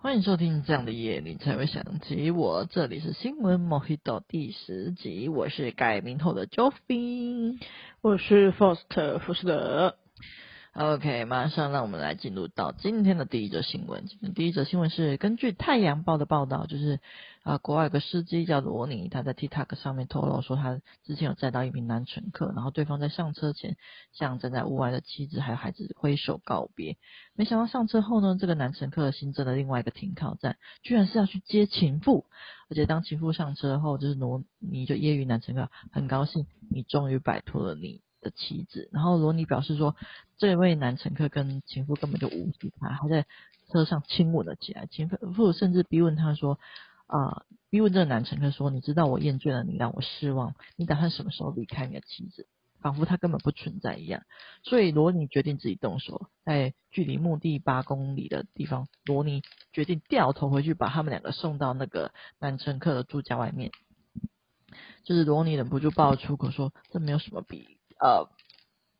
欢迎收听这样的夜，你才会想起我。这里是新闻 Mojito 第十集，我是改名后的 Joffy，我是 Faust 福斯德。OK，马上让我们来进入到今天的第一则新闻。今天第一则新闻是根据《太阳报》的报道，就是啊、国外有个司机叫罗尼，他在 TikTok 上面透露说，他之前有载到一名男乘客，然后对方在上车前向站在屋外的妻子还有孩子挥手告别。没想到上车后呢，这个男乘客新增了另外一个停靠站，居然是要去接情妇。而且当情妇上车后，就是罗尼就揶揄男乘客，很高兴你终于摆脱了你的妻子，然后罗尼表示说，这位男乘客跟情妇根本就无视他，还在车上亲吻了起来。情妇甚至逼问他说：“啊、逼问这个男乘客说，你知道我厌倦了你，让我失望，你打算什么时候离开你的妻子？”仿佛他根本不存在一样。所以罗尼决定自己动手，在距离墓地八公里的地方，罗尼决定掉头回去，把他们两个送到那个男乘客的住家外面。就是罗尼忍不住爆出口说：“这没有什么比。”呃，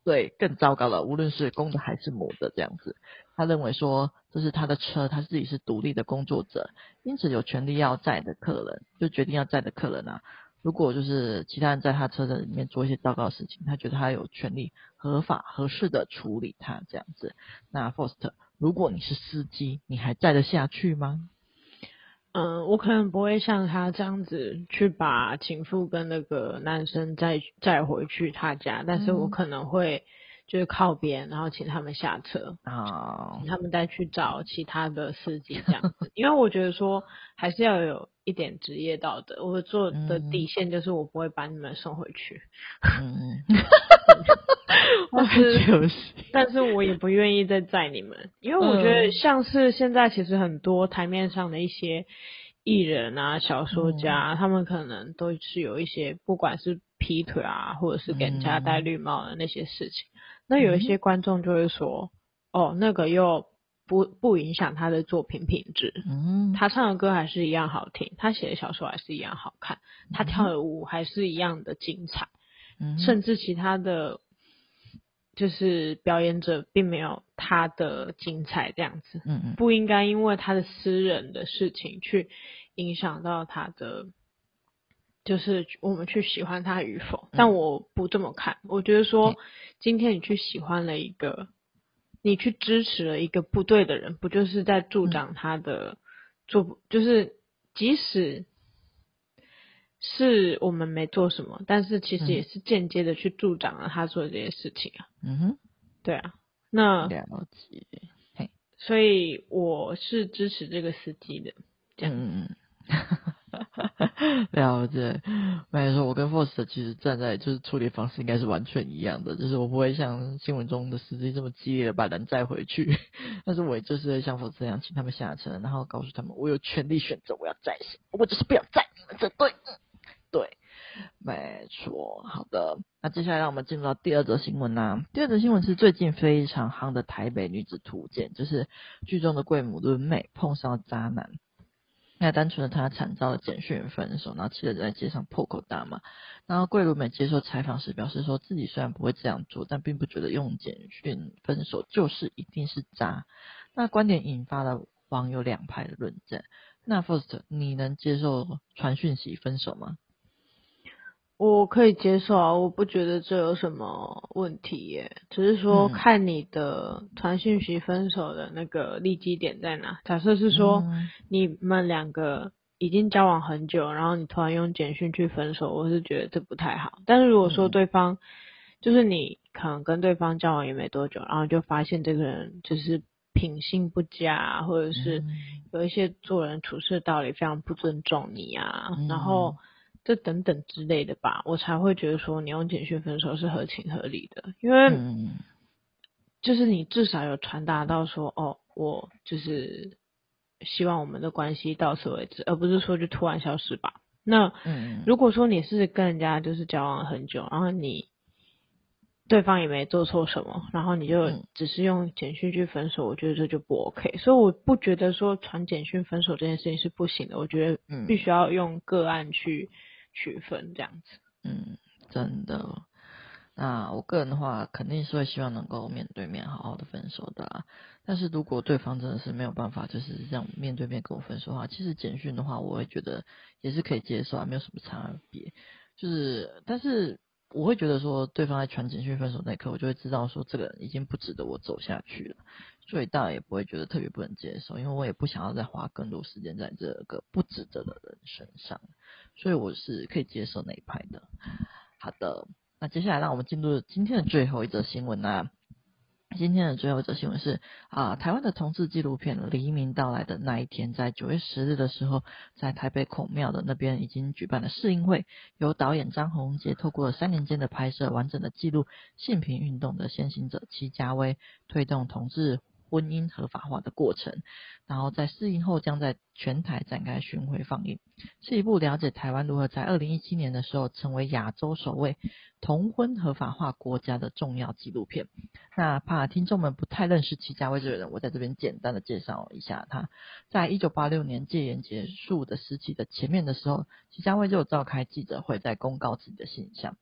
对，更糟糕了。无论是公的还是母的，这样子，他认为说这是他的车，他自己是独立的工作者，因此有权利要载的客人，就决定要载的客人啊。如果就是其他人在他车子里面做一些糟糕的事情，他觉得他有权利合法合适的处理他这样子。那 Faust，如果你是司机，你还载得下去吗？嗯，我可能不会像他这样子去把情妇跟那个男生再再回去他家，但是我可能会就是靠边，然后请他们下车啊，请他们再去找其他的司机这样子，因为我觉得说还是要有一点职业道德，我做的底线就是我不会把你们送回去。嗯。但是，但是我也不愿意再载你们，因为我觉得像是现在其实很多台面上的一些艺人啊、小说家，他们可能都是有一些不管是劈腿啊，或者是给人家戴绿帽的那些事情。那有一些观众就会说，哦，那个又不不影响他的作品品质，嗯，他唱的歌还是一样好听，他写的小说还是一样好看，他跳的舞还是一样的精彩，嗯，甚至其他的。就是表演者并没有他的精彩这样子，嗯嗯，不应该因为他的私人的事情去影响到他的，就是我们去喜欢他与否。但我不这么看，我觉得说今天你去喜欢了一个，你去支持了一个不对的人，不就是在助长他的做，就是即使。是我们没做什么，但是其实也是间接的去助长了他做这些事情啊。嗯哼，对啊，那了解，嘿，所以我是支持这个司机的。这样，嗯嗯，了解。没错，我跟 fost 其实站在就是处理方式应该是完全一样的，就是我不会像新闻中的司机这么激烈的把人载回去，但是我就是像 fost 这样请他们下车，然后告诉他们我有权利选择我要载谁，我就是不要载你们这对。对，没错。好的，那接下来让我们进入到第二则新闻啦、啊。第二则新闻是最近非常夯的台北女子图鉴，就是剧中的贵母伦美碰上了渣男。那单纯的他惨遭了简讯分手，然后气得在街上破口大骂。然后贵伦美接受采访时表示说，自己虽然不会这样做，但并不觉得用简讯分手就是一定是渣。那观点引发了网友两派的论战。那 first，你能接受传讯息分手吗？我可以接受啊，我不觉得这有什么问题耶，只是说看你的传讯息分手的那个利基点在哪。假设是说你们两个已经交往很久，然后你突然用简讯去分手，我是觉得这不太好。但是如果说对方就是你可能跟对方交往也没多久，然后就发现这个人就是品性不佳，或者是有一些做人处事道理非常不尊重你啊，然后。这等等之类的吧，我才会觉得说你用简讯分手是合情合理的，因为就是你至少有传达到说，哦，我就是希望我们的关系到此为止，而不是说就突然消失吧。那如果说你是跟人家就是交往很久，然后你对方也没做错什么，然后你就只是用简讯去分手，嗯、我觉得这就不 OK。所以我不觉得说传简讯分手这件事情是不行的，我觉得必须要用个案去区分这样子。嗯，真的。那我个人的话，肯定是会希望能够面对面好好的分手的。但是如果对方真的是没有办法，就是这样面对面跟我分手的话，其实简讯的话，我会觉得也是可以接受啊，没有什么差别。就是，但是。我会觉得说，对方在传简讯分手那一刻，我就会知道说，这个人已经不值得我走下去了，所以当然也不会觉得特别不能接受，因为我也不想要再花更多时间在这个不值得的人身上，所以我是可以接受那一派的。好的，那接下来让我们进入今天的最后一则新闻啊。今天的最后一则新闻是啊，台湾的同志纪录片《黎明到来的那一天》在九月十日的时候，在台北孔庙的那边已经举办了试映会，由导演张宏杰透过三年间的拍摄，完整的记录性平运动的先行者戚家威推动同志婚姻合法化的过程，然后在试映后将在全台展开巡回放映，是一部了解台湾如何在二零一七年的时候成为亚洲首位同婚合法化国家的重要纪录片。那怕听众们不太认识祁家威这个人，我在这边简单的介绍一下他。在一九八六年戒严结束的时期的前面的时候，祁家威就有召开记者会，在公告自己的形象。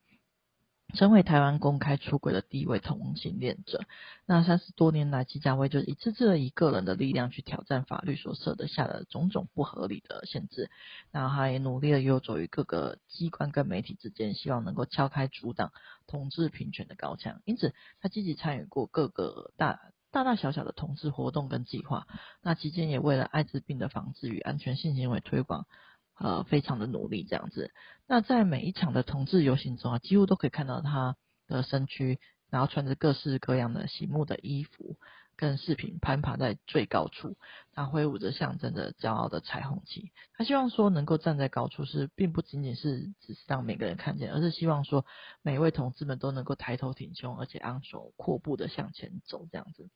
成为台湾公开出轨的第一位同性恋者。那三十多年来，祁家威就一次次的以个人的力量去挑战法律所设的下的种种不合理的限制。那他也努力的游走于各个机关跟媒体之间，希望能够敲开阻挡同志平权的高墙。因此，他积极参与过各个大大大小小的同志活动跟计划。那期间也为了艾滋病的防治与安全性行为推广。呃，非常的努力这样子。那在每一场的同志游行中啊，几乎都可以看到他的身躯，然后穿着各式各样的醒目的衣服跟饰品，攀爬在最高处，他挥舞着象征着骄傲的彩虹旗。他希望说，能够站在高处是，并不仅仅是只是让每个人看见，而是希望说，每位同志们都能够抬头挺胸，而且昂首阔步的向前走这样子。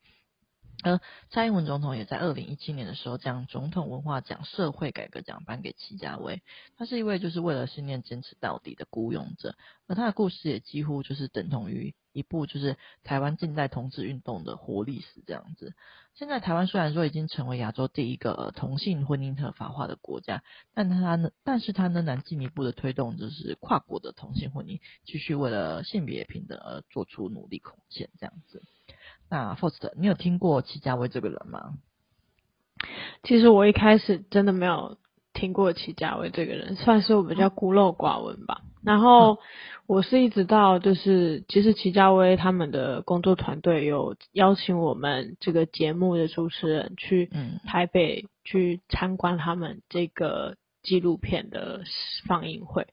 而蔡英文总统也在二零一七年的时候，将总统文化奖社会改革奖颁给祁家威。他是一位就是为了信念坚持到底的孤勇者，而他的故事也几乎就是等同于一部就是台湾近代同志运动的活历史这样子。现在台湾虽然说已经成为亚洲第一个同性婚姻合法化的国家，但他呢，但是他仍然进一步的推动就是跨国的同性婚姻，继续为了性别平等而做出努力贡献这样子。那 Faust，你有听过齐家威这个人吗？其实我一开始真的没有听过齐家威这个人，算是我比较孤陋寡闻吧。然后我是一直到就是，其实齐家威他们的工作团队有邀请我们这个节目的主持人去台北去参观他们这个纪录片的放映会。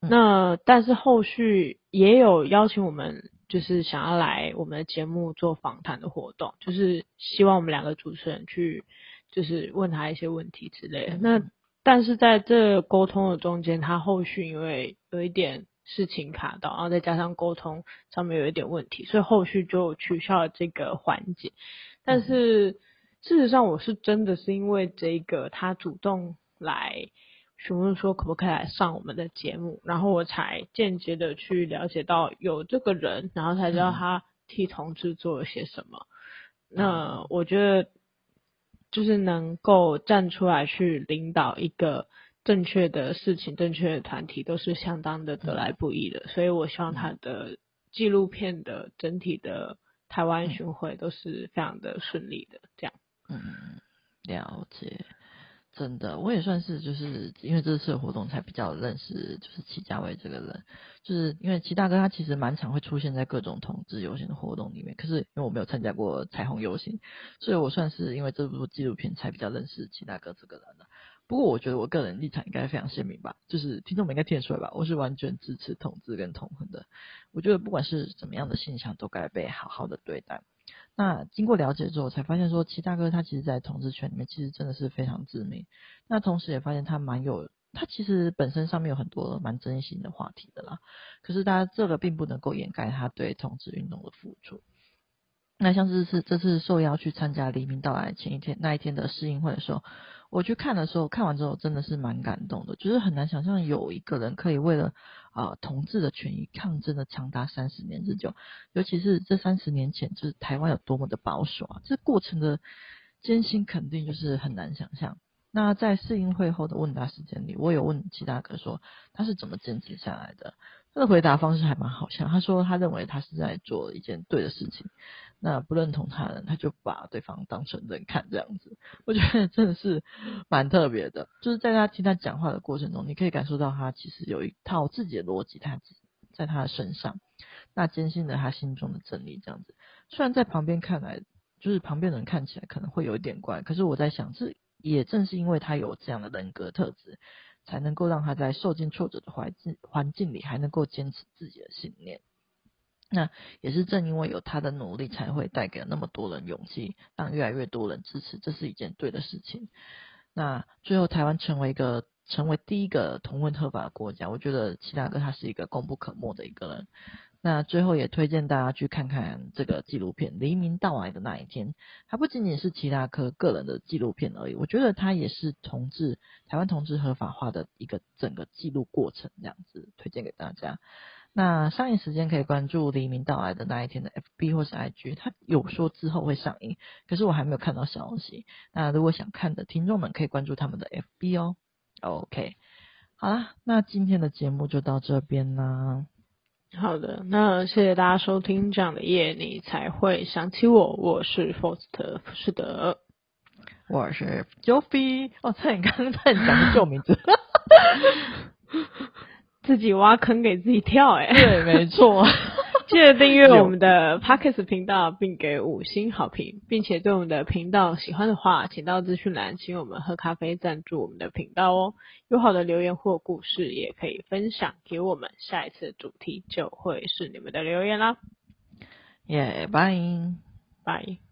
那但是后续也有邀请我们。就是想要来我们的节目做访谈的活动，就是希望我们两个主持人去，就是问他一些问题之类的。那但是在这沟通的中间，他后续因为有一点事情卡到，然后再加上沟通上面有一点问题，所以后续就取消了这个环节。但是事实上，我是真的是因为这个他主动来。询问说可不可以来上我们的节目，然后我才间接的去了解到有这个人，然后才知道他替同志做了些什么。嗯、那我觉得就是能够站出来去领导一个正确的事情、正确的团体，都是相当的得来不易的。嗯、所以我希望他的纪录片的整体的台湾巡回都是非常的顺利的。这样，嗯，了解。真的，我也算是就是因为这次的活动才比较认识，就是齐家伟这个人，就是因为齐大哥他其实蛮常会出现在各种同志游行的活动里面，可是因为我没有参加过彩虹游行，所以我算是因为这部纪录片才比较认识齐大哥这个人的。不过我觉得我个人立场应该非常鲜明吧，就是听众们应该听得出来吧，我是完全支持同志跟同婚的。我觉得不管是怎么样的现象，都该被好好的对待。那经过了解之后，才发现说齐大哥他其实，在同志圈里面其实真的是非常知名。那同时也发现他蛮有，他其实本身上面有很多蛮真心的话题的啦。可是他这个并不能够掩盖他对同志运动的付出。那像这次这次受邀去参加黎明到来前一天那一天的试映会的时候，我去看的时候，看完之后真的是蛮感动的，就是很难想象有一个人可以为了啊、同志的权益抗争了长达三十年之久，尤其是这三十年前，就是台湾有多么的保守啊，这过程的艰辛肯定就是很难想象。那在试映会后的问答时间里，我有问齐大哥说他是怎么坚持下来的，他的回答方式还蛮好笑，他说他认为他是在做一件对的事情。那不认同他人，他就把对方当成人看，这样子，我觉得真的是蛮特别的。就是在他听他讲话的过程中，你可以感受到他其实有一套自己的逻辑，他在他的身上，那坚信了他心中的真理，这样子。虽然在旁边看来，就是旁边人看起来可能会有一点怪，可是我在想，这也正是因为他有这样的人格特质，才能够让他在受尽挫折的环境环境里，还能够坚持自己的信念。那也是正因为有他的努力，才会带给那么多人勇气，让越来越多人支持，这是一件对的事情。那最后台湾成为一个成为第一个同婚合法的国家，我觉得齐大哥他是一个功不可没的一个人。那最后也推荐大家去看看这个纪录片《黎明到来的那一天》，它不仅仅是齐大哥个人的纪录片而已，我觉得它也是同志台湾同志合法化的一个整个记录过程，这样子推荐给大家。那上映时间可以关注黎明到来的那一天的 FB 或是 IG，他有说之后会上映，可是我还没有看到消息。那如果想看的听众们可以关注他们的 FB 哦。OK，好啦，那今天的节目就到这边啦。好的，那谢谢大家收听，这样的夜你才会想起我。我是 Faust 福士德，我是 Joffy。哦，差点刚刚在讲旧名字。自己挖坑给自己跳，欸，哎，对，没错。记得订阅我们的 Podcast 频道，并给五星好评，并且对我们的频道喜欢的话，请到资讯栏请我们喝咖啡赞助我们的频道哦。有好的留言或故事，也可以分享给我们，下一次主题就会是你们的留言啦。耶，拜拜。